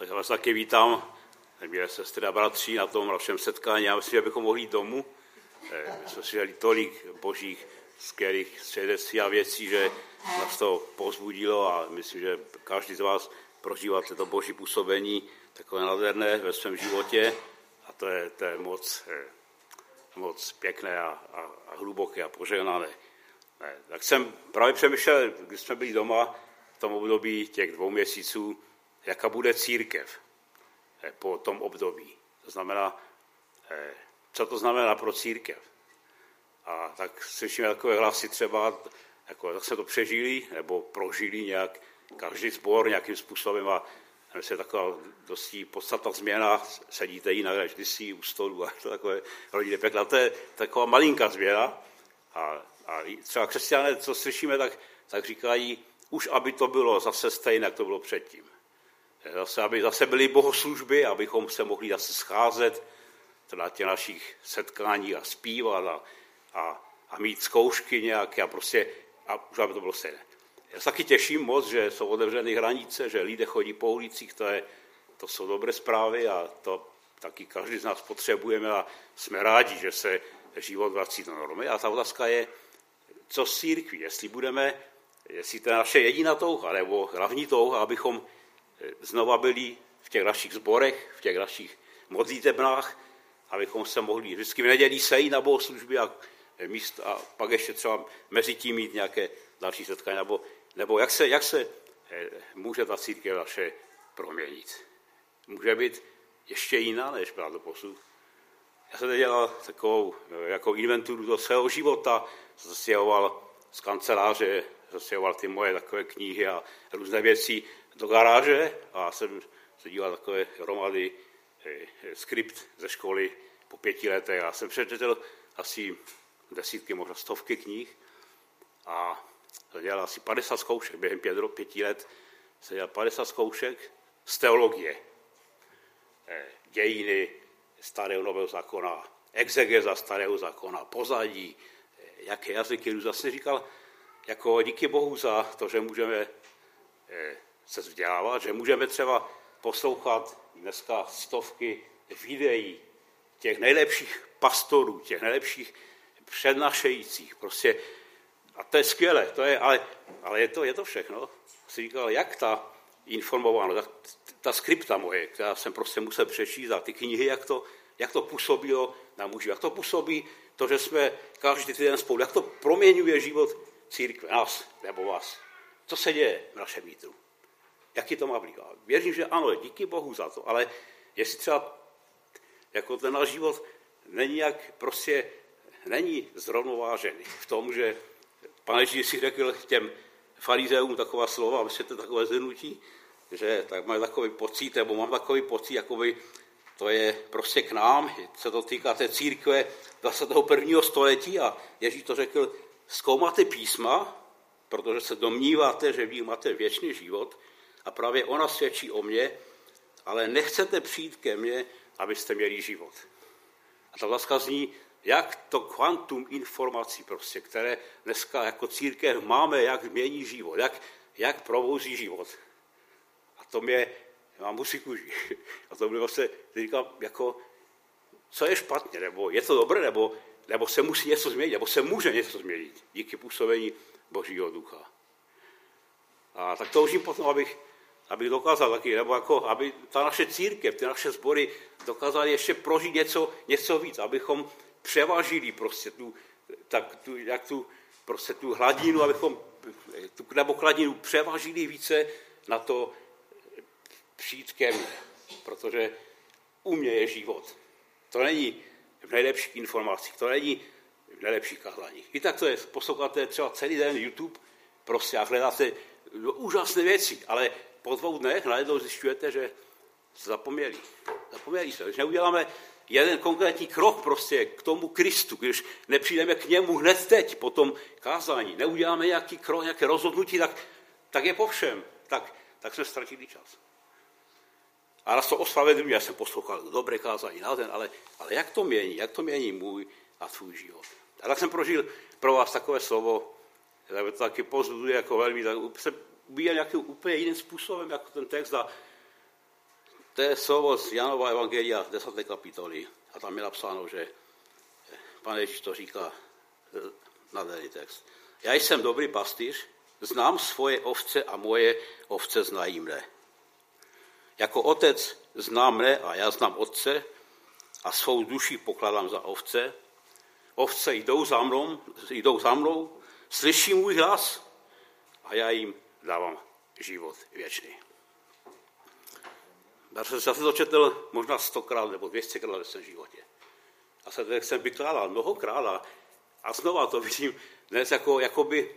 Tak vás taky vítám, milé sestry a bratři, na tom našem setkání. Já myslím, že bychom mohli jít domů. Eh, my jsme si tolik božích skvělých svědectví a věcí, že nás to pozbudilo a myslím, že každý z vás prožívá to boží působení takové nádherné ve svém životě a to je, to je moc, eh, moc pěkné a, a, a hluboké a požehnané. Ne, tak jsem právě přemýšlel, když jsme byli doma v tom období těch dvou měsíců, jaká bude církev eh, po tom období. To znamená, eh, co to znamená pro církev. A tak slyšíme takové hlasy třeba, jako, tak se to přežili nebo prožili nějak každý sbor nějakým způsobem a je taková dosti podstatná změna, sedíte jinak než kdysi u stolu a to takové rodinné pekla. To je taková malinká změna a, a třeba křesťané, co slyšíme, tak, tak říkají, už aby to bylo zase stejné, jak to bylo předtím. Zase, aby zase byly bohoslužby, abychom se mohli zase scházet na těch našich setkáních a zpívat a, a, a mít zkoušky nějaké a prostě, a už aby to bylo stejné. Já se taky těším moc, že jsou otevřené hranice, že lidé chodí po ulicích, to, je, to jsou dobré zprávy a to taky každý z nás potřebujeme a jsme rádi, že se život vrací do normy. A ta otázka je, co s církví, jestli budeme, jestli to je naše jediná touha, nebo hlavní touha, abychom znova byli v těch našich zborech, v těch našich modlitebnách, abychom se mohli vždycky v nedělí sejít na bohoslužby a, míst, a pak ještě třeba mezi tím mít nějaké další setkání, nebo, nebo jak, se, jak se eh, může ta církev naše proměnit. Může být ještě jiná, než byla do posud. Já jsem dělal takovou eh, jako inventuru do svého života, zastěhoval z kanceláře, zastěhoval ty moje takové knihy a různé věci do garáže a jsem se díval takové hromady eh, skript ze školy po pěti letech. Já jsem přečetl asi desítky, možná stovky knih a dělal asi 50 zkoušek během pět, pěti let. Jsem dělal 50 zkoušek z teologie, eh, dějiny starého nového zákona, exegeza starého zákona, pozadí, eh, jaké jazyky. Zase říkal, jako díky Bohu za to, že můžeme se vzdělávat, že můžeme třeba poslouchat dneska stovky videí těch nejlepších pastorů, těch nejlepších přednašejících. Prostě, a to je skvělé, to je, ale, ale je, to, je to všechno. Jsi říkal, jak ta informovánost, ta, ta skripta moje, která jsem prostě musel přečíst, a ty knihy, jak to, jak to působilo na muži, jak to působí to, že jsme každý týden spolu, jak to proměňuje život církve, nás nebo vás. Co se děje v našem vítru? Jaký to má vliv. Věřím, že ano, díky Bohu za to, ale jestli třeba jako ten náš život není jak prostě není zrovnovážený v tom, že pane Ježíš si řekl těm farizeům taková slova, to takové zhrnutí, že tak mám takový pocit, nebo mám takový pocit, jakoby to je prostě k nám, se to týká té církve 21. století a Ježíš to řekl, zkoumáte písma, protože se domníváte, že v nich máte věčný život, a právě ona svědčí o mně, ale nechcete přijít ke mně, abyste měli život. A ta otázka zní, jak to kvantum informací, prostě, které dneska jako církev máme, jak mění život, jak, jak provouzí život. A to mě, já mám musí kůži. A to mě vlastně říkám, jako, co je špatně, nebo je to dobré, nebo, nebo se musí něco změnit, nebo se může něco změnit díky působení Božího ducha. A tak toužím potom, abych abych dokázal taky, nebo jako, aby ta naše církev, ty naše sbory dokázaly ještě prožít něco, něco víc, abychom převažili prostě tu, tak tu, jak tu, prostě tu hladinu, abychom tu nebo hladinu převažili více na to přijít ke mně, protože u mě je život. To není v nejlepších informacích, to není v nejlepších kazaních. I tak to je, posloucháte třeba celý den YouTube, prostě a hledáte úžasné věci, ale po dvou dnech najednou zjišťujete, že zapomněli. Zapomněli se. Když neuděláme jeden konkrétní krok prostě k tomu Kristu, když nepřijdeme k němu hned teď, po tom kázání, neuděláme nějaký krok, nějaké rozhodnutí, tak, tak je po všem. Tak, tak jsme ztratili čas. A raz to ospravedlňuji, já jsem poslouchal dobré kázání na den, ale, ale jak to mění, jak to mění můj a tvůj život. A tak jsem prožil pro vás takové slovo, tak to taky pozbuduje jako velmi, tak se ubíjel nějakým úplně jiným způsobem, jako ten text. A To je slovo z Janova Evangelia 10. kapitoly. A tam je napsáno, že pan Ježíš to říká na daný text. Já jsem dobrý pastýř, znám svoje ovce a moje ovce znají mne. Jako otec znám mne a já znám otce a svou duši pokladám za ovce. Ovce jdou za mnou, jdou za mnou, slyší můj hlas a já jim dávám život věčný. Já jsem to četl možná stokrát nebo dvěstěkrát ve svém životě. A se to jsem vykládal mnohokrát a, a znova to vidím dnes jako jakoby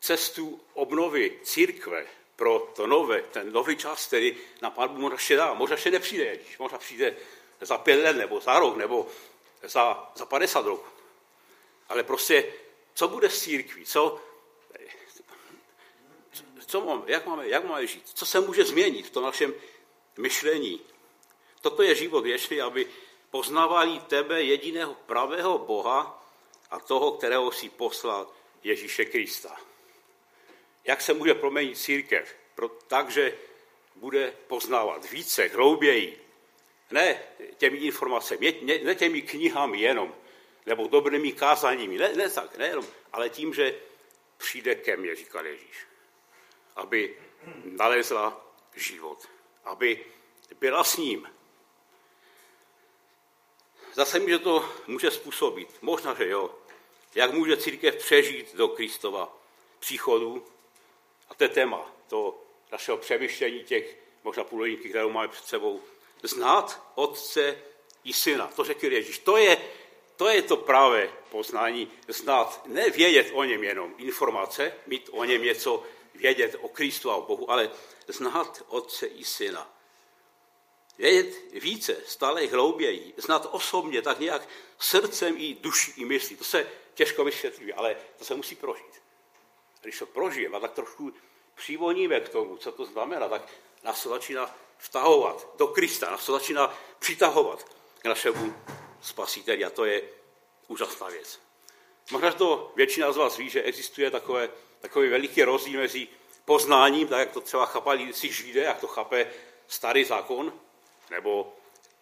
cestu obnovy církve pro to nové, ten nový čas, který na Pán možná ještě dá. Možná ještě nepřijde možná přijde za pět let, nebo za rok, nebo za, za 50 roků. Ale prostě, co bude s církví? Co, co mám, jak, máme, jak máme žít? Co se může změnit v tom našem myšlení? Toto je život věčný, aby poznávali tebe, jediného pravého Boha a toho, kterého si poslal Ježíše Krista. Jak se může proměnit církev? Takže bude poznávat více, hlouběji. Ne těmi informacemi, ne těmi knihami jenom, nebo dobrými kázáními, ne, ne tak, ne jenom, ale tím, že přijde ke mně, říkal Ježíš, aby nalezla život, aby byla s ním. Zase mi, že to může způsobit, možná, že jo, jak může církev přežít do Kristova příchodu, a to je téma to našeho přemýšlení těch možná půl hodinky, kterou máme před sebou. Znát Otce i Syna. To řekl Ježíš. To je, to je to pravé poznání. Znát, ne vědět o něm jenom informace, mít o něm něco, vědět o Kristu a o Bohu, ale znát Otce i Syna. Vědět více, stále hlouběji, znát osobně, tak nějak srdcem i duší i myslí. To se těžko vysvětlí, ale to se musí prožít když to prožijeme a tak trošku přivoníme k tomu, co to znamená, tak nás to začíná vtahovat do Krista, nás to začíná přitahovat k našemu spasiteli a to je úžasná věc. Možná to většina z vás ví, že existuje takové, takový veliký rozdíl mezi poznáním, tak jak to třeba chápali si židé, jak to chápe starý zákon, nebo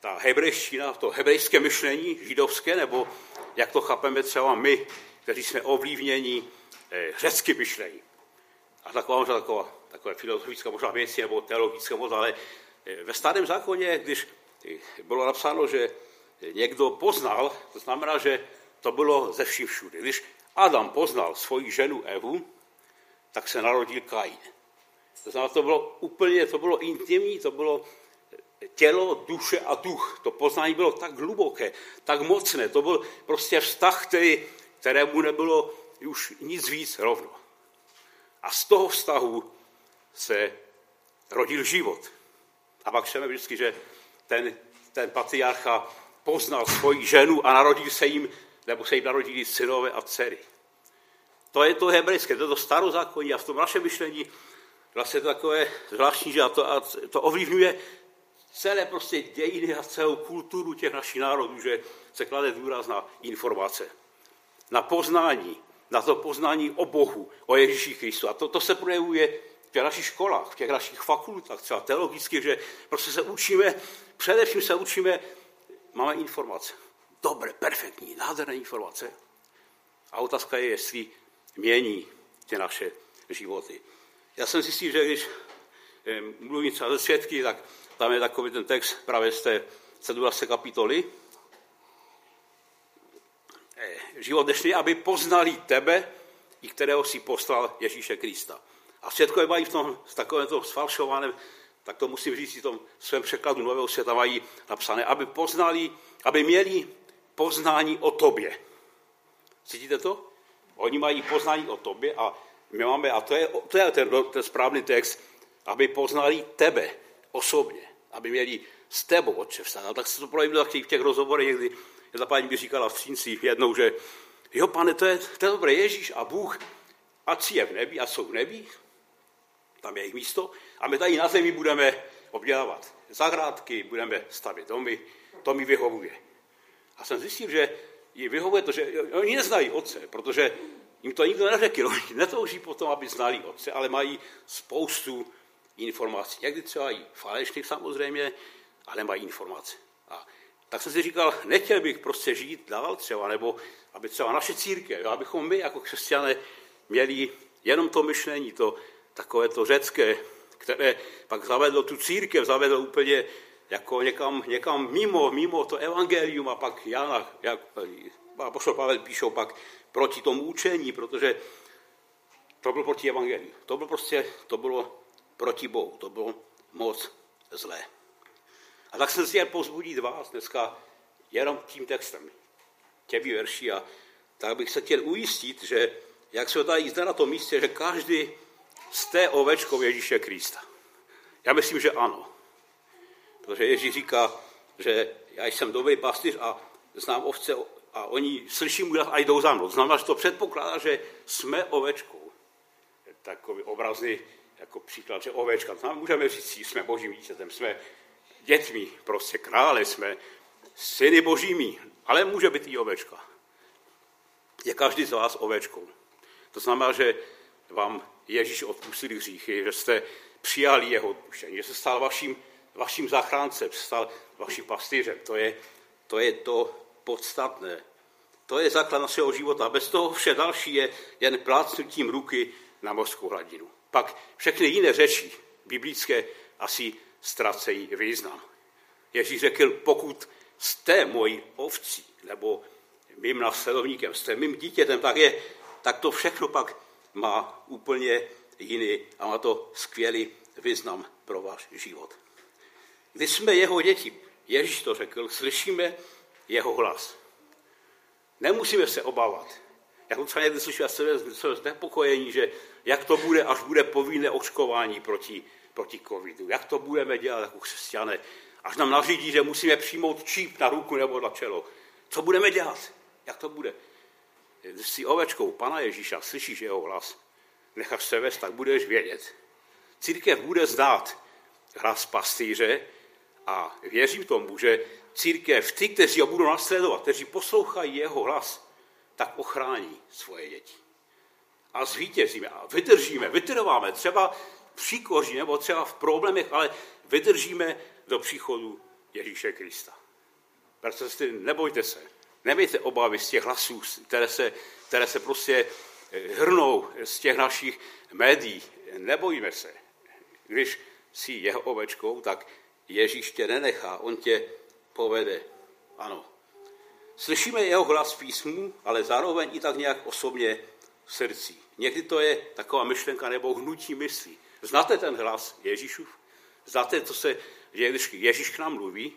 ta hebrejština, to hebrejské myšlení židovské, nebo jak to chápeme třeba my, kteří jsme ovlivněni Eh, řecky myšlení. A taková možná taková, taková filozofická možná věc, nebo teologická možná, ale eh, ve starém zákoně, když eh, bylo napsáno, že někdo poznal, to znamená, že to bylo ze vším všude. Když Adam poznal svoji ženu Evu, tak se narodil Kain. To znamená, to bylo úplně, to bylo intimní, to bylo tělo, duše a duch. To poznání bylo tak hluboké, tak mocné. To byl prostě vztah, který, kterému nebylo už nic víc rovno. A z toho vztahu se rodil život. A pak chceme vždycky, že ten, ten patriarcha poznal svoji ženu a narodil se jim, nebo se jim narodili synové a dcery. To je to hebrejské, to je to starozákonní a v tom našem myšlení vlastně to takové zvláštní, že a to, a to ovlivňuje celé prostě dějiny a celou kulturu těch našich národů, že se klade důraz na informace, na poznání, na to poznání o Bohu, o Ježíši Kristu. A to, to se projevuje v těch našich školách, v těch našich fakultách, třeba teologicky, že prostě se učíme, především se učíme, máme informace. Dobré, perfektní, nádherné informace. A otázka je, jestli mění ty naše životy. Já jsem zjistil, že když mluvím třeba ze svědky, tak tam je takový ten text právě z té 17. kapitoly, život dnešní, aby poznali tebe, i kterého si poslal Ježíše Krista. A světkové mají v tom, s takovém to sfalšovaném, tak to musím říct v tom svém překladu Nového světa mají napsané, aby poznali, aby měli poznání o tobě. Cítíte to? Oni mají poznání o tobě a my máme, a to je, to je ten, ten správný text, aby poznali tebe osobně, aby měli s tebou otče vstát. A tak se to projevilo v těch rozhovorech někdy ta paní mi říkala v Třincích jednou, že jo, pane, to je, to je dobré, Ježíš a Bůh, ať si je v nebi a jsou v nebi, tam je jejich místo, a my tady na zemi budeme obdělávat zahrádky, budeme stavět domy, to mi vyhovuje. A jsem zjistil, že jí vyhovuje to, že oni neznají otce, protože jim to nikdo neřekl, oni netouží potom, aby znali otce, ale mají spoustu informací. Někdy třeba i falešných samozřejmě, ale mají informace. A tak jsem si říkal, nechtěl bych prostě žít dál třeba, nebo aby třeba naše církev, abychom my jako křesťané měli jenom to myšlení, to takové to řecké, které pak zavedlo tu církev, zavedlo úplně jako někam, někam mimo, mimo to evangelium a pak Jana, jak a pošlo Pavel píšou pak proti tomu učení, protože to bylo proti evangeliu. To bylo prostě, to bylo proti Bohu, to bylo moc zlé. A tak jsem si chtěl pozbudit vás dneska jenom tím textem, těmi verší a tak bych se chtěl ujistit, že jak se tady zde na tom místě, že každý jste ovečkou Ježíše Krista. Já myslím, že ano. Protože Ježíš říká, že já jsem dobrý pastýř a znám ovce a oni slyší můj a jdou za mnou. Znamená, že to předpokládá, že jsme ovečkou. Takový obrazný jako příklad, že ovečka. Znamená, můžeme říct, jsme božím dítětem, jsme dětmi, prostě krále, jsme syny božími, ale může být i ovečka. Je každý z vás ovečkou. To znamená, že vám Ježíš odpustil hříchy, že jste přijali jeho odpuštění, že se stal vaším, vaším zachráncem, stal vaším pastýřem. To je, to je to podstatné. To je základ našeho života. Bez toho vše další je jen plácnutím ruky na mořskou hladinu. Pak všechny jiné řeči biblické asi ztracejí význam. Ježíš řekl, pokud jste mojí ovcí, nebo mým následovníkem, jste mým dítětem, tak, je, tak to všechno pak má úplně jiný a má to skvělý význam pro váš život. Když jsme jeho děti, Ježíš to řekl, slyšíme jeho hlas. Nemusíme se obávat. Já to třeba někdy já jsem znepokojení, že jak to bude, až bude povinné očkování proti, proti covidu. Jak to budeme dělat jako křesťané. Až nám nařídí, že musíme přijmout číp na ruku nebo na čelo. Co budeme dělat? Jak to bude? Jsi ovečkou Pana Ježíša, slyšíš jeho hlas, necháš se vést, tak budeš vědět. Církev bude znát hlas pastýře a věřím tomu, že církev, ty, kteří ho budou nasledovat, kteří poslouchají jeho hlas, tak ochrání svoje děti. A zvítězíme a vydržíme, vytrváme, třeba při koři nebo třeba v problémech, ale vydržíme do příchodu Ježíše Krista. Protože nebojte se, nemějte obavy z těch hlasů, které se, které se prostě eh, hrnou z těch našich médií. Nebojíme se. Když jsi jeho ovečkou, tak Ježíš tě nenechá, on tě povede. Ano. Slyšíme jeho hlas v písmu, ale zároveň i tak nějak osobně v srdci. Někdy to je taková myšlenka nebo hnutí myslí. Znáte ten hlas Ježíšův? Znáte, co se děje, když Ježíš k nám mluví?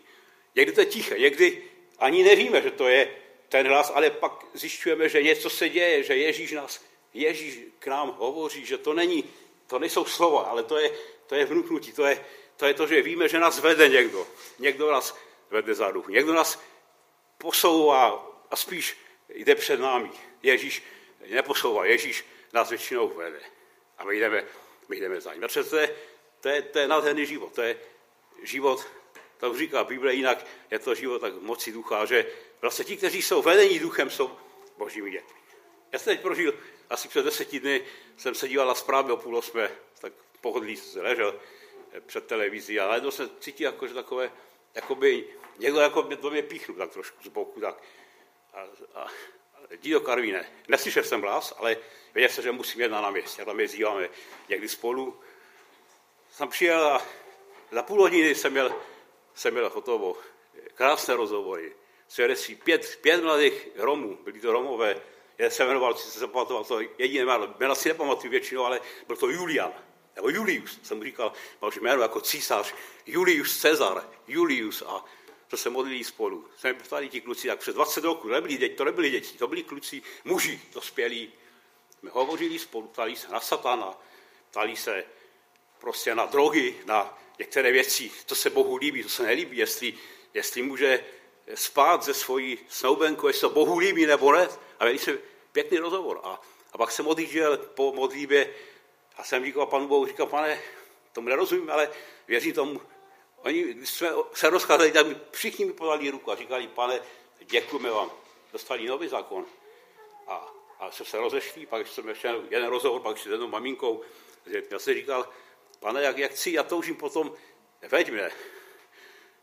Někdy to je tiché, někdy ani nevíme, že to je ten hlas, ale pak zjišťujeme, že něco se děje, že Ježíš nás, Ježíš k nám hovoří, že to není, to nejsou slova, ale to je, to je vnuknutí, to je, to je to, že víme, že nás vede někdo. Někdo nás vede za duch. Někdo nás posouvá a spíš jde před námi. Ježíš neposouvá, Ježíš nás většinou vede. A my jdeme, my jdeme za ním. A je, to je, to je nádherný život. To je život, to říká Bible, jinak je to život tak moci ducha, že vlastně ti, kteří jsou vedení duchem, jsou božími dětmi. Já jsem teď prožil, asi před deseti dny jsem se díval na zprávy o půl osmé, tak pohodlí se ležel před televizí a najednou se cítí jako, že takové, jakoby, někdo jako by do mě píchnul tak trošku z boku, tak. A, a, Dido Karvíne, neslyšel jsem hlas, ale věděl jsem, že musím jednat na městě. A tam jezdíváme někdy spolu. Jsem přijel a za půl hodiny jsem měl, jsem měl hotovo. Krásné rozhovory. Svědectví. Pět, pět mladých Romů, byli to Romové, já jsem jmenoval, si se pamatoval, to jediné jméno, jména si nepamatuju většinou, ale byl to Julian, nebo Julius, jsem říkal, mal jméno jako císař, Julius Cezar, Julius a to se modlili spolu. Jsme ptali ti kluci, tak před 20 roků, nebyli děti, to nebyli děti, to byli kluci, muži, dospělí. My hovořili spolu, ptali se na satana, ptali se prostě na drogy, na některé věci, co se Bohu líbí, co se nelíbí, jestli, jestli může spát ze svojí snoubenkou, jestli to Bohu líbí nebo ne. A měli jsme pěkný rozhovor. A, a pak jsem odjížděl po modlíbě a jsem říkal panu Bohu, říkal, pane, tomu nerozumím, ale věřím tomu. Oni, když jsme se rozcházeli, tak mi všichni mi podali ruku a říkali, pane, děkujeme vám. Dostali nový zákon. A, a jsme se rozešli, pak jsem ještě jeden rozhovor, pak s jednou maminkou. Já jsem říkal, pane, jak, jak chci, já toužím potom, veď mě.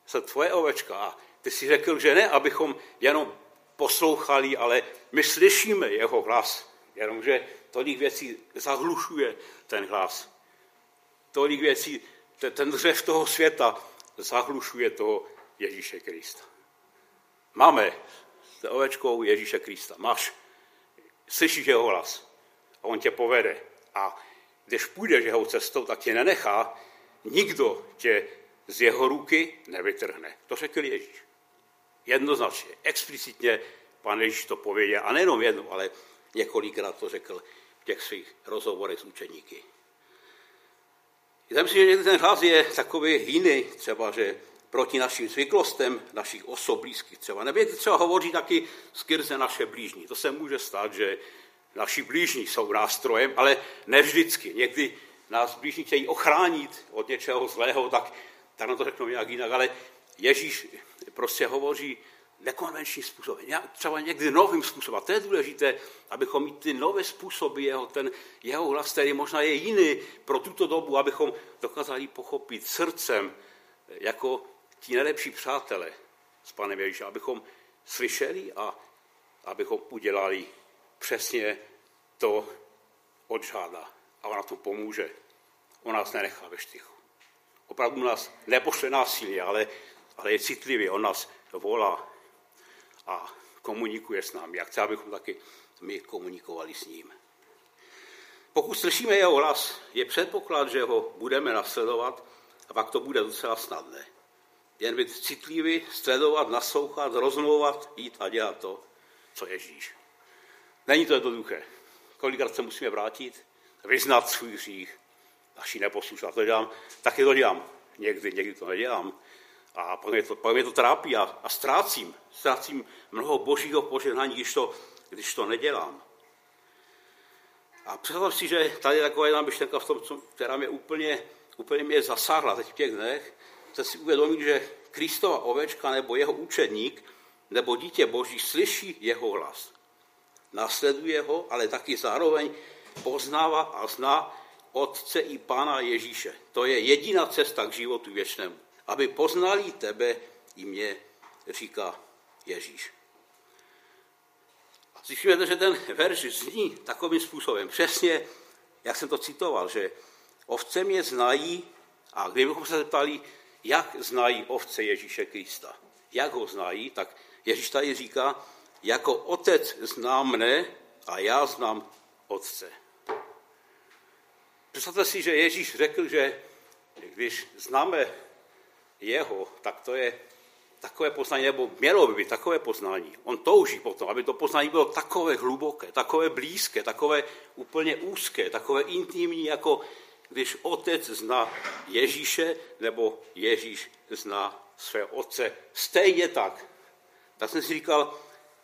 jsem tvoje ovečka. A ty si řekl, že ne, abychom jenom poslouchali, ale my slyšíme jeho hlas. Jenomže tolik věcí zahlušuje ten hlas. Tolik věcí, ten dřev toho světa zahlušuje toho Ježíše Krista. Máme s ovečkou Ježíše Krista. Máš, slyšíš jeho hlas a on tě povede. A když půjdeš jeho cestou, tak tě nenechá, nikdo tě z jeho ruky nevytrhne. To řekl Ježíš. Jednoznačně, explicitně pan Ježíš to pověděl. A nejenom jednou, ale několikrát to řekl v těch svých rozhovorech s učeníky. Já myslím, že ten hlas je takový jiný, třeba, že proti našim zvyklostem, našich osob blízkých třeba. Nebo třeba hovoří taky skrze naše blížní. To se může stát, že naši blížní jsou nástrojem, ale ne vždycky. Někdy nás blížní chtějí ochránit od něčeho zlého, tak, tak na to řeknou nějak jinak. Ale Ježíš prostě hovoří nekonvenční způsoby, třeba někdy novým způsobem. A to je důležité, abychom mít ty nové způsoby, jeho, ten, jeho hlas, který možná je jiný pro tuto dobu, abychom dokázali pochopit srdcem, jako ti nejlepší přátelé s panem Ježíšem, abychom slyšeli a abychom udělali přesně to od žáda. A ona to pomůže. On nás nenechá ve štychu. Opravdu nás nepošle násilně, ale, ale je citlivý. On nás volá a komunikuje s námi. Jak chce, abychom taky my komunikovali s ním. Pokud slyšíme jeho hlas, je předpoklad, že ho budeme nasledovat a pak to bude docela snadné. Jen být citlivý, sledovat, naslouchat, rozmlouvat, jít a dělat to, co Ježíš. Není to jednoduché. Kolikrát se musíme vrátit, vyznat svůj hřích, naši neposlušnost. To dělám, taky to dělám. Někdy, někdy to nedělám. A pak mě to, pak mě to trápí a, a ztrácím. Ztrácím mnoho božího požehnání, když to, když to nedělám. A představ si, že tady je taková jedna myšlenka v tom, která mě úplně, úplně mě zasáhla teď v těch dnech. Chce si uvědomit, že Kristova ovečka nebo jeho učedník nebo dítě Boží slyší jeho hlas. Nasleduje ho, ale taky zároveň poznává a zná Otce i Pána Ježíše. To je jediná cesta k životu věčnému. Aby poznali tebe i mě, říká Ježíš. A si že ten verš zní takovým způsobem. Přesně, jak jsem to citoval, že ovce mě znají a kdybychom se zeptali, jak znají ovce Ježíše Krista, jak ho znají, tak Ježíš tady říká, jako otec zná mne a já znám otce. Představte si, že Ježíš řekl, že když známe jeho, tak to je takové poznání, nebo mělo by být takové poznání. On touží potom, aby to poznání bylo takové hluboké, takové blízké, takové úplně úzké, takové intimní, jako když otec zná Ježíše, nebo Ježíš zná své otce. Stejně tak. Tak jsem si říkal,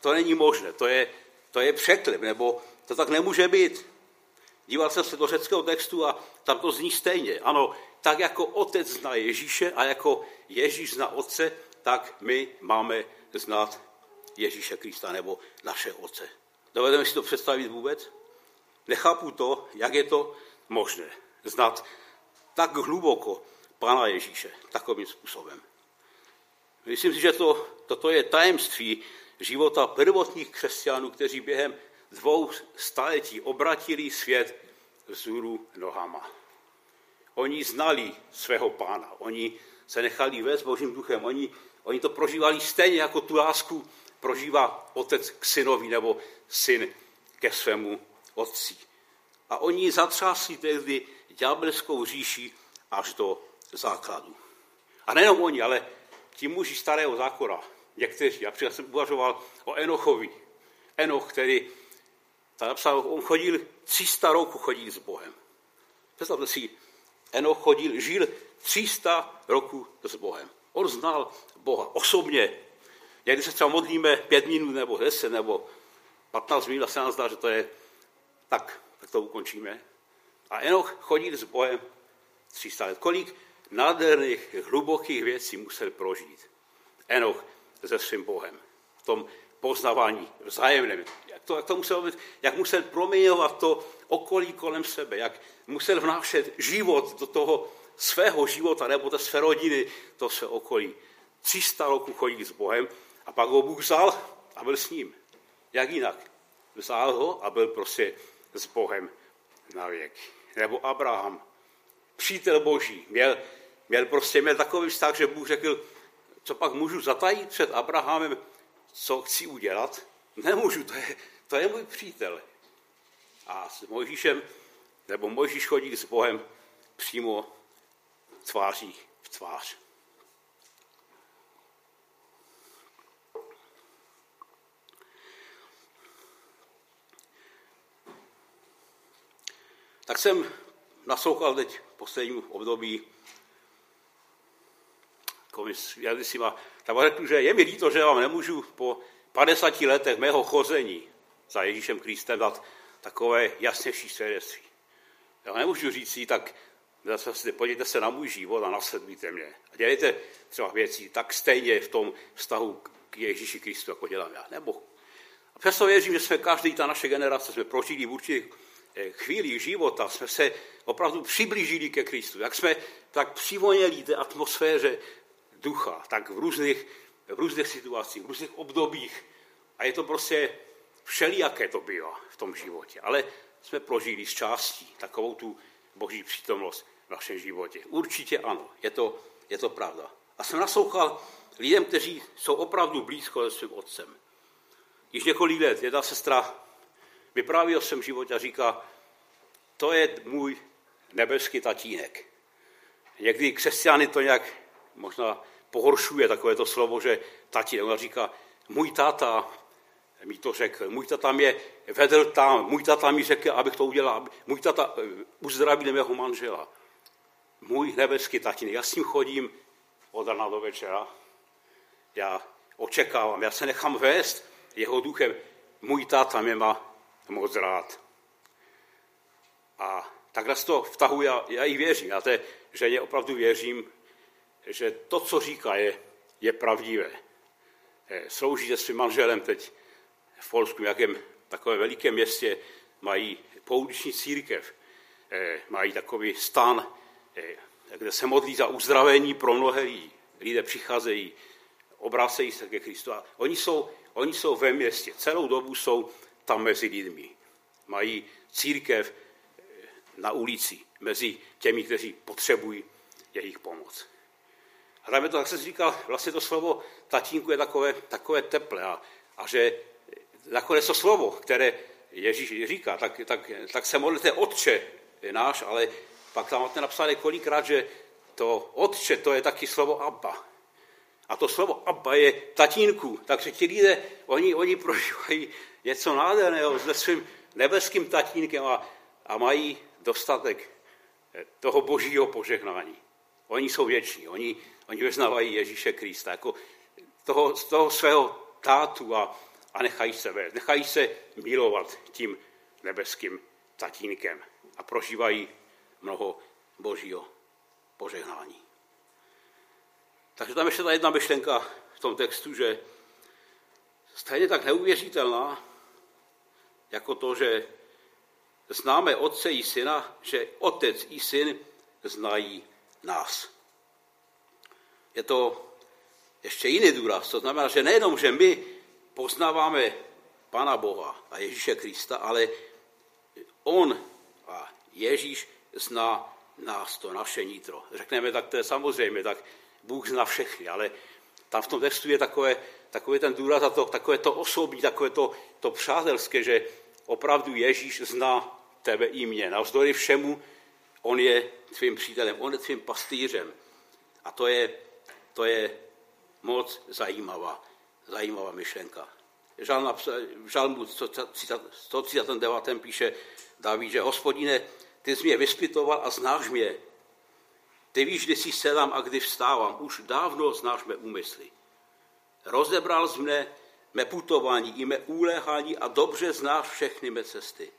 to není možné, to je, to je překlep, nebo to tak nemůže být. Díval jsem se do řeckého textu a tam to zní stejně. Ano, tak jako otec zná Ježíše a jako Ježíš zná otce, tak my máme znát Ježíše Krista nebo naše otce. Dovedeme si to představit vůbec? Nechápu to, jak je to možné znát tak hluboko Pána Ježíše takovým způsobem. Myslím si, že to, toto je tajemství života prvotních křesťanů, kteří během dvou staletí obratili svět vzhůru nohama. Oni znali svého pána, oni se nechali vést Božím duchem, oni, oni to prožívali stejně jako tu lásku prožívá otec k synovi nebo syn ke svému otci. A oni zatřásli tehdy ďábelskou říši až do základu. A nejenom oni, ale ti muži starého zákona, někteří. Já jsem uvažoval o Enochovi. Enoch, který, ta napsal, on chodil 300 roku chodil s Bohem. Představte si, Enoch chodil, žil 300 roku s Bohem. On znal Boha osobně. Někdy se třeba modlíme pět minut nebo deset nebo 15 minut a se nám zdá, že to je tak, tak to ukončíme. A Enoch chodil s Bohem 300 let. Kolik nádherných, hlubokých věcí musel prožít. Enoch se svým Bohem. V tom poznávání vzájemném. Jak to, jak to muselo být, jak musel proměňovat to okolí kolem sebe, jak musel vnášet život do toho svého života nebo do své rodiny, do své okolí. 300 roků chodit s Bohem a pak ho Bůh vzal a byl s ním. Jak jinak? Vzal ho a byl prostě s Bohem na věk. Nebo Abraham, přítel boží, měl, měl prostě měl takový vztah, že Bůh řekl, co pak můžu zatajit před Abrahamem, co chci udělat? Nemůžu, to je, to je můj přítel. A s Mojžíšem, nebo Mojžíš chodí s Bohem přímo tváří v tvář. Tak jsem naslouchal teď v posledním období jazycima, tak vám řeknu, že je mi líto, že vám nemůžu po 50 letech mého chození za Ježíšem Kristem dát takové jasnější svědectví. Já nemůžu říct si, tak zase podívejte se na můj život a nasledujte mě. A dělejte třeba věci tak stejně v tom vztahu k Ježíši Kristu, jako dělám já. Nebo. A přesto věřím, že jsme každý, ta naše generace, jsme prožili v určitých eh, chvíli života, jsme se opravdu přiblížili ke Kristu. Jak jsme tak přivoněli té atmosféře ducha, tak v různých, v různých situacích, v různých obdobích. A je to prostě všelijaké to bylo v tom životě. Ale jsme prožili z částí takovou tu boží přítomnost v našem životě. Určitě ano, je to, je to pravda. A jsem naslouchal lidem, kteří jsou opravdu blízko se svým otcem. Již několik let jedna sestra vypráví o svém životě a říká, to je můj nebeský tatínek. Někdy křesťany to nějak možná pohoršuje takové to slovo, že tatínek. Ona říká, můj táta mi to řekl. Můj tata mě vedl tam, můj tata mi řekl, abych to udělal. Můj tata eh, uzdravil mého manžela. Můj nebeský tatínek. Já s ním chodím od rana do večera. Já očekávám, já se nechám vést jeho duchem. Můj táta mě má moc rád. A takhle to vtahu já, já jí věřím. Já té ženě opravdu věřím, že to, co říká, je, je pravdivé. Eh, slouží se svým manželem teď v Polsku, jakém takovém velikém městě, mají pouliční církev, eh, mají takový stan, eh, kde se modlí za uzdravení pro mnohé lidí. Lidé přicházejí, obrácejí se ke Kristu. A oni jsou, oni jsou ve městě, celou dobu jsou tam mezi lidmi. Mají církev eh, na ulici, mezi těmi, kteří potřebují jejich pomoc. A tam je to, jak se říká, vlastně to slovo tatínku je takové, takové teplé a, a že nakonec to slovo, které Ježíš říká, tak, tak, tak se modlite Otče náš, ale pak tam máte napsané kolikrát, že to Otče, to je taky slovo Abba. A to slovo Abba je tatínku. Takže ti lidé, oni, oni prožívají něco nádherného se svým nebeským tatínkem a, a mají dostatek toho božího požehnání. Oni jsou věční, oni, oni vyznávají Ježíše Krista jako toho, toho svého tátu a, a nechají se vést, nechají se milovat tím nebeským tatínkem a prožívají mnoho božího požehnání. Takže tam ještě ta jedna myšlenka v tom textu, že stejně tak neuvěřitelná, jako to, že známe otce i syna, že otec i syn znají nás. Je to ještě jiný důraz. To znamená, že nejenom, že my poznáváme Pana Boha a Ježíše Krista, ale On a Ježíš zná nás, to naše nitro. Řekneme, tak to je samozřejmě, tak Bůh zná všechny, ale tam v tom textu je takové, takové ten důraz a to, takové to osobní, takové to, to přátelské, že opravdu Ježíš zná tebe i mě. Navzdory všemu, on je tvým přítelem, on je tvým pastýřem. A to je, to je moc zajímavá zajímavá myšlenka. Žal, v žalmu 139. píše David, že hospodine, ty jsi mě vyspitoval a znáš mě. Ty víš, kdy si sedám a kdy vstávám. Už dávno znáš mé úmysly. Rozebral z mne mé putování i mé úléhání a dobře znáš všechny mé cesty.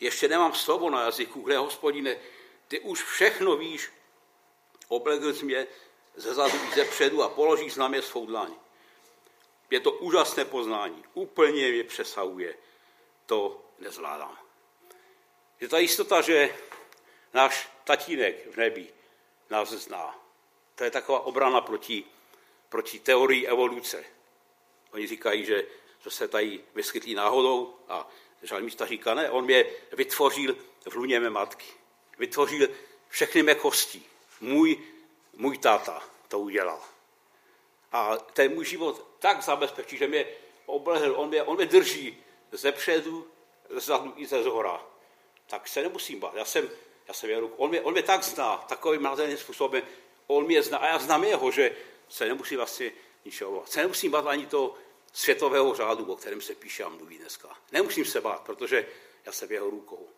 Ještě nemám slovo na jazyku, kde hospodine, ty už všechno víš. Oblegl jsi mě ze zadu i ze předu a položíš na mě svou dlaň. Je to úžasné poznání. Úplně mě přesahuje. To nezvládám. Je ta jistota, že náš tatínek v nebi nás zná. To je taková obrana proti, proti teorii evoluce. Oni říkají, že, že se tady vyskytlí náhodou a žalmista říká, ne, on mě vytvořil v luně mé matky. Vytvořil všechny mé kosti. Můj, můj táta to udělal. A ten můj život tak zabezpečí, že mě oblehl, on mě, on mě drží ze předu, ze zadu i ze zhora. Tak se nemusím bát. Já jsem, já jsem věru, on mě, on mě tak zná, takovým nádherným způsobem, on mě zná a já znám jeho, že se nemusí vlastně ničeho bát. Se nemusím bát ani to světového řádu, o kterém se píše a mluví dneska. Nemusím se bát, protože já jsem jeho rukou.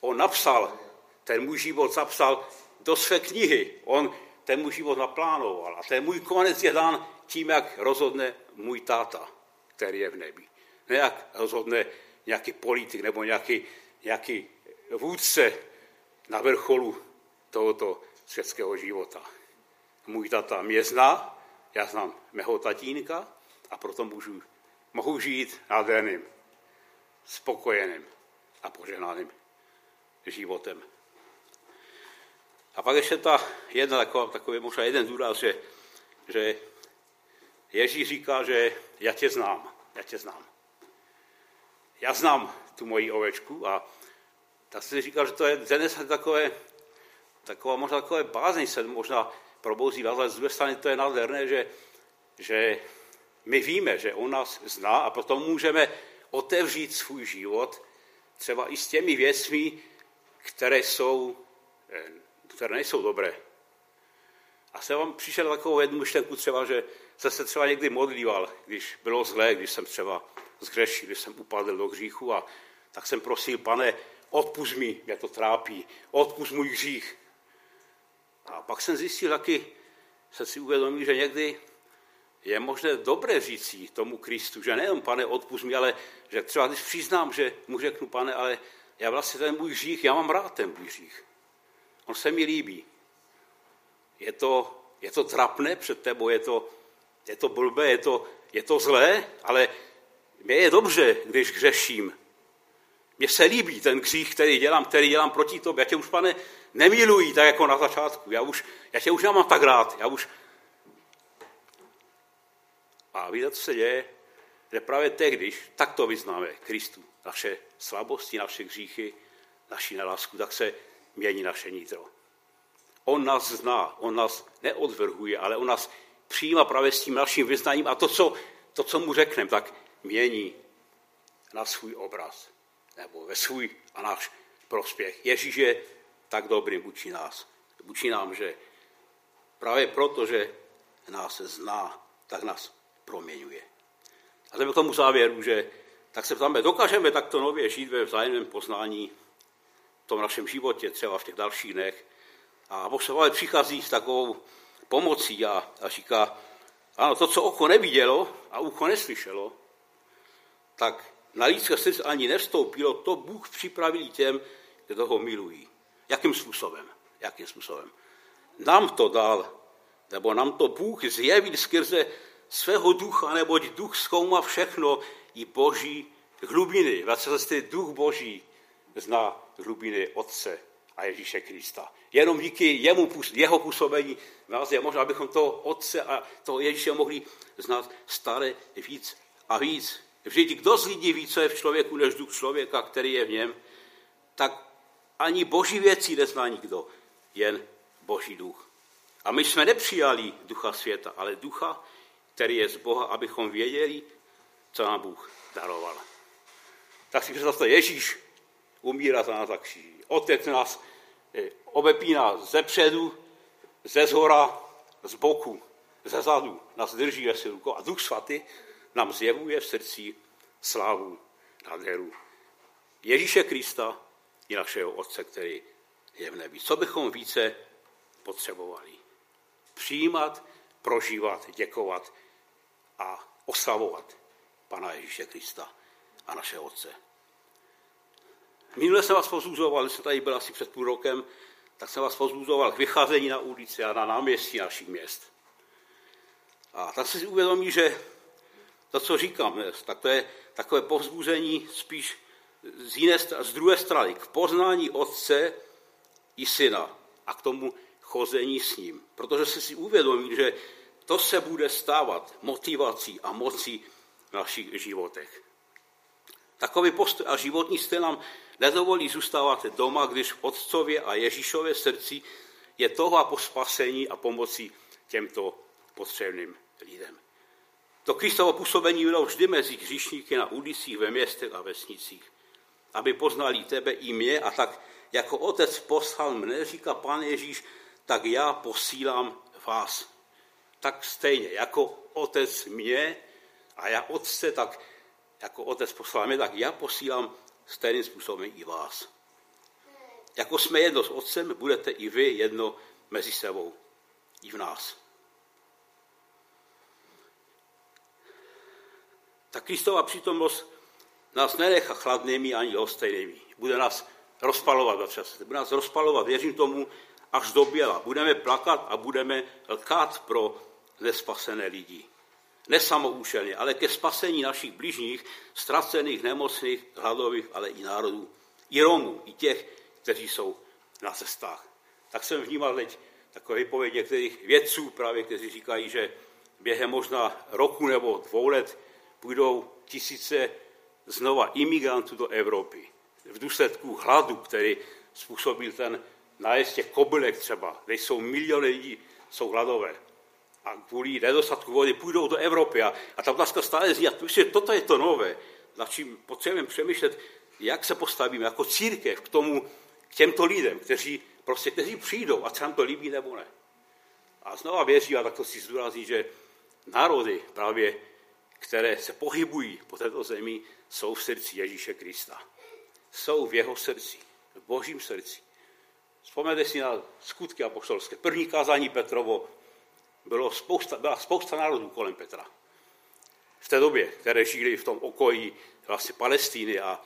On napsal, ten můj život zapsal do své knihy. On ten můj život naplánoval. A ten můj konec je dán tím, jak rozhodne můj táta, který je v nebi. Ne jak rozhodne nějaký politik nebo nějaký, nějaký vůdce na vrcholu tohoto světského života. Můj tata mě zná, já znám mého tatínka a proto můžu, mohu žít nádherným, spokojeným a požehnaným životem. A pak ještě ta jedna taková, takový možná jeden důraz, že, že Ježíš říká, že já tě znám, já tě znám. Já znám tu moji ovečku a tak si říkal, že to je dnes takové, taková možná takové bázeň se možná probouzí, ale z druhé strany to je nádherné, že, že my víme, že on nás zná a potom můžeme otevřít svůj život třeba i s těmi věcmi, které jsou eh, které nejsou dobré. A jsem vám přišel takovou jednu myšlenku třeba, že jsem se třeba někdy modlíval, když bylo zlé, když jsem třeba zgrešil, když jsem upadl do hříchu a tak jsem prosil, pane, odpust mi, mě to trápí, odpust můj hřích. A pak jsem zjistil taky, jsem si uvědomil, že někdy je možné dobré říci tomu Kristu, že nejen pane, odpust mi, ale že třeba když přiznám, že mu řeknu, pane, ale já vlastně ten můj hřích, já mám rád ten můj hřích. On se mi líbí. Je to, je to trapné před tebou, je to, je to blbé, je to, je to zlé, ale mě je dobře, když hřeším. Mně se líbí ten křích, který dělám, který dělám proti tobě. Já tě už, pane, nemiluji tak jako na začátku. Já, už, já tě už nemám tak rád. Já už... A víte, co se děje? Že právě tehdy, když takto vyznáme Kristu, naše slabosti, naše hříchy, naši nelásku, tak se mění naše nitro. On nás zná, on nás neodvrhuje, ale on nás přijímá právě s tím naším vyznáním a to, co, to, co mu řekneme, tak mění na svůj obraz nebo ve svůj a náš prospěch. Ježíš je tak dobrý vůči nás. Vůči nám, že právě proto, že nás zná, tak nás proměňuje. A jdeme k tomu závěru, že tak se ptáme, dokážeme takto nově žít ve vzájemném poznání v tom našem životě, třeba v těch dalších dnech. A apostol přichází s takovou pomocí a, a říká, ano, to, co oko nevidělo a ucho neslyšelo, tak na lidské srdce ani nevstoupilo, to Bůh připravil těm, kdo ho milují. Jakým způsobem? Jakým způsobem? Nám to dal, nebo nám to Bůh zjevil skrze svého ducha, neboť duch zkoumá všechno, i boží hlubiny. Vlastně duch boží zná hlubiny Otce a Ježíše Krista. Jenom díky jemu, jeho působení nás je možná, abychom toho Otce a toho Ježíše mohli znát stále víc a víc. Vždyť kdo z lidí ví, co je v člověku, než duch člověka, který je v něm, tak ani boží věcí nezná nikdo, jen boží duch. A my jsme nepřijali ducha světa, ale ducha, který je z Boha, abychom věděli, co nám Bůh daroval. Tak si představte, Ježíš umírá za nás za kříži. Otec nás eh, obepíná ze předu, ze zhora, z boku, ze zadu, nás drží ve rukou a Duch Svatý nám zjevuje v srdci slávu, nádheru Ježíše Krista i našeho Otce, který je v nebi. Co bychom více potřebovali? Přijímat, prožívat, děkovat a oslavovat Pana Ježíše Krista a našeho Otce. Minule jsem vás pozbuzoval, když jsem tady byl asi před půl rokem, tak jsem vás pozbuzoval k vycházení na ulici a na náměstí našich měst. A tak si uvědomí, že to, co říkám tak to je takové povzbuzení spíš z, jiné, z druhé strany, k poznání Otce i Syna a k tomu chození s ním. Protože se si uvědomí, že to se bude stávat motivací a mocí v našich životech. Takový postoj a životní styl nám nedovolí zůstávat doma, když v Otcově a Ježíšově srdci je toho a po spasení a pomoci těmto potřebným lidem. To Kristovo působení bylo vždy mezi hříšníky na ulicích, ve městech a vesnicích, aby poznali tebe i mě a tak jako otec poslal mne, říká pan Ježíš, tak já posílám vás. Tak stejně, jako otec mě a já otce, tak jako otec poslal mě, tak já posílám stejným způsobem i vás. Jako jsme jedno s otcem, budete i vy jedno mezi sebou, i v nás. Ta Kristova přítomnost nás nenechá chladnými ani lhostejnými. Bude nás rozpalovat za čas. Bude nás rozpalovat, věřím tomu, až do běla. Budeme plakat a budeme lkát pro nespasené lidi. Nesamoučelně, ale ke spasení našich bližních, ztracených, nemocných, hladových, ale i národů. I Romů, i těch, kteří jsou na cestách. Tak jsem vnímal teď takové vypověď některých vědců, právě, kteří říkají, že během možná roku nebo dvou let půjdou tisíce znova imigrantů do Evropy. V důsledku hladu, který způsobil ten nájezd těch kobylek třeba, kde jsou miliony lidí, jsou hladové. A kvůli nedostatku vody půjdou do Evropy. A, a ta otázka stále zní, a myslím, toto je to nové, na čím potřebujeme přemýšlet, jak se postavíme jako církev k tomu, k těmto lidem, kteří, prostě, kteří přijdou, a se nám to líbí nebo ne. A znova věří, a tak to si zdůrazní, že národy právě které se pohybují po této zemi, jsou v srdci Ježíše Krista. Jsou v jeho srdci, v božím srdci. Vzpomeňte si na skutky apostolské. První kázání Petrovo bylo spousta, byla spousta národů kolem Petra. V té době, které žili v tom okolí vlastně Palestíny. A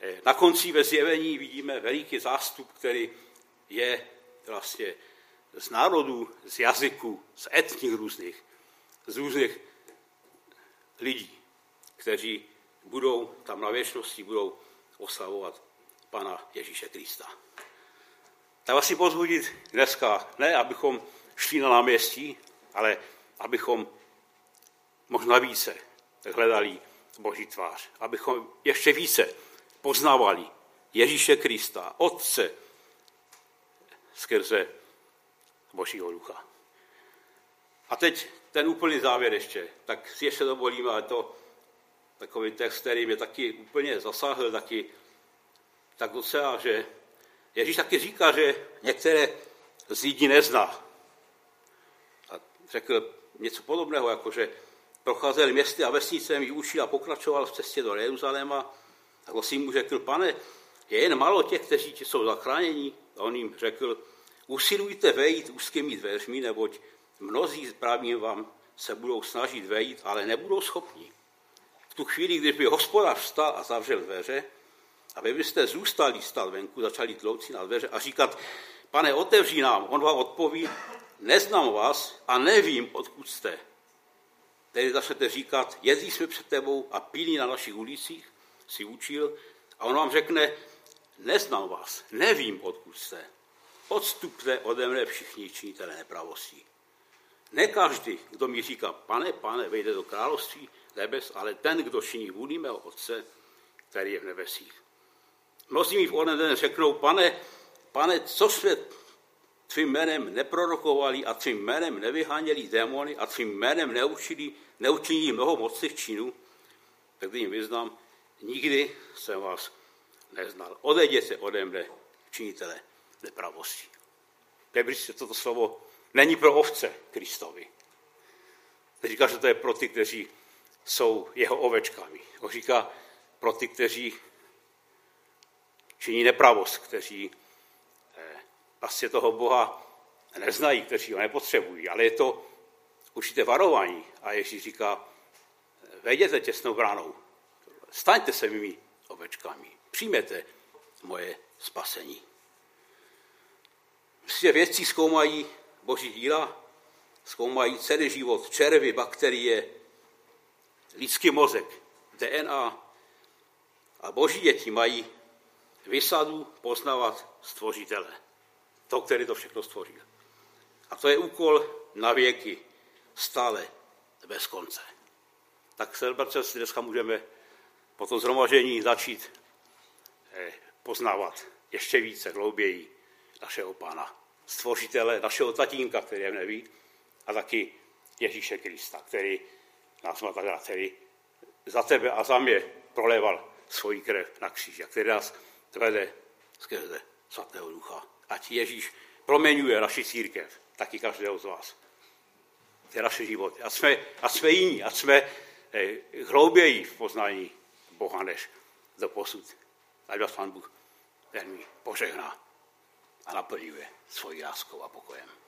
eh, na konci ve zjevení vidíme veliký zástup, který je vlastně z národů, z jazyků, z etních různých, z různých lidí, kteří budou tam na věčnosti, budou oslavovat Pana Ježíše Krista. Tak vás si pozbudit dneska, ne abychom šli na náměstí, ale abychom možná více hledali Boží tvář, abychom ještě více poznávali Ježíše Krista, Otce, skrze Božího ducha. A teď ten úplný závěr ještě, tak si ještě dovolím, ale to takový text, který mě taky úplně zasáhl, taky tak docela, že Ježíš taky říká, že některé z lidí nezná. Řekl něco podobného, jako že procházel městy a vesnicemi, učil a pokračoval v cestě do Jeruzaléma. A si mu řekl, pane, je jen málo těch, kteří jsou zachráněni. A on jim řekl, usilujte vejít úzkými dveřmi, neboť Mnozí právě vám se budou snažit vejít, ale nebudou schopni. V tu chvíli, když by hospodář vstal a zavřel dveře, a vy byste zůstali stát venku, začali tlouci na dveře a říkat, pane, otevří nám. On vám odpoví, neznám vás a nevím, odkud jste. Tedy začnete říkat, jezdí jsme před tebou a pílí na našich ulicích, si učil, a on vám řekne, neznám vás, nevím, odkud jste. Odstupte ode mne všichni činitelé nepravostí. Ne každý, kdo mi říká, pane, pane, vejde do království nebes, ale ten, kdo činí vůli mého Otce, který je v nebesích. Mnozí mi v onen den řeknou, pane, pane, co jsme tvým jménem neprorokovali a tvým jménem nevyháněli démony a tvým jménem neučili, neučinili mnoho mocných činů, tak jim vyznám, nikdy jsem vás neznal. Odejděte ode mne, činitele nepravosti. Nebříšte toto slovo není pro ovce Kristovi. Říká, že to je pro ty, kteří jsou jeho ovečkami. On říká pro ty, kteří činí nepravost, kteří vlastně toho Boha neznají, kteří ho nepotřebují, ale je to určité varování. A Ježíš říká, vejděte těsnou bránou, staňte se mými ovečkami, přijměte moje spasení. Prostě vědci zkoumají boží díla, zkoumají celý život, červy, bakterie, lidský mozek, DNA. A boží děti mají vysadu poznávat stvořitele. To, který to všechno stvořil. A to je úkol na věky stále bez konce. Tak se, bratře, dneska můžeme po tom zhromažení začít eh, poznávat ještě více, hlouběji našeho pána, stvořitele, našeho tatínka, který je neví, a taky Ježíše Krista, který nás má tak rád, který za tebe a za mě proléval svoji krev na kříži a který nás vede skrze svatého ducha. Ať Ježíš proměňuje naši církev, taky každého z vás. Je naše život. A jsme, a jsme jiní, a jsme eh, hlouběji v poznání Boha než do posud. Ať vás Pán Bůh velmi požehná a naplňuje svojí láskou a pokojem.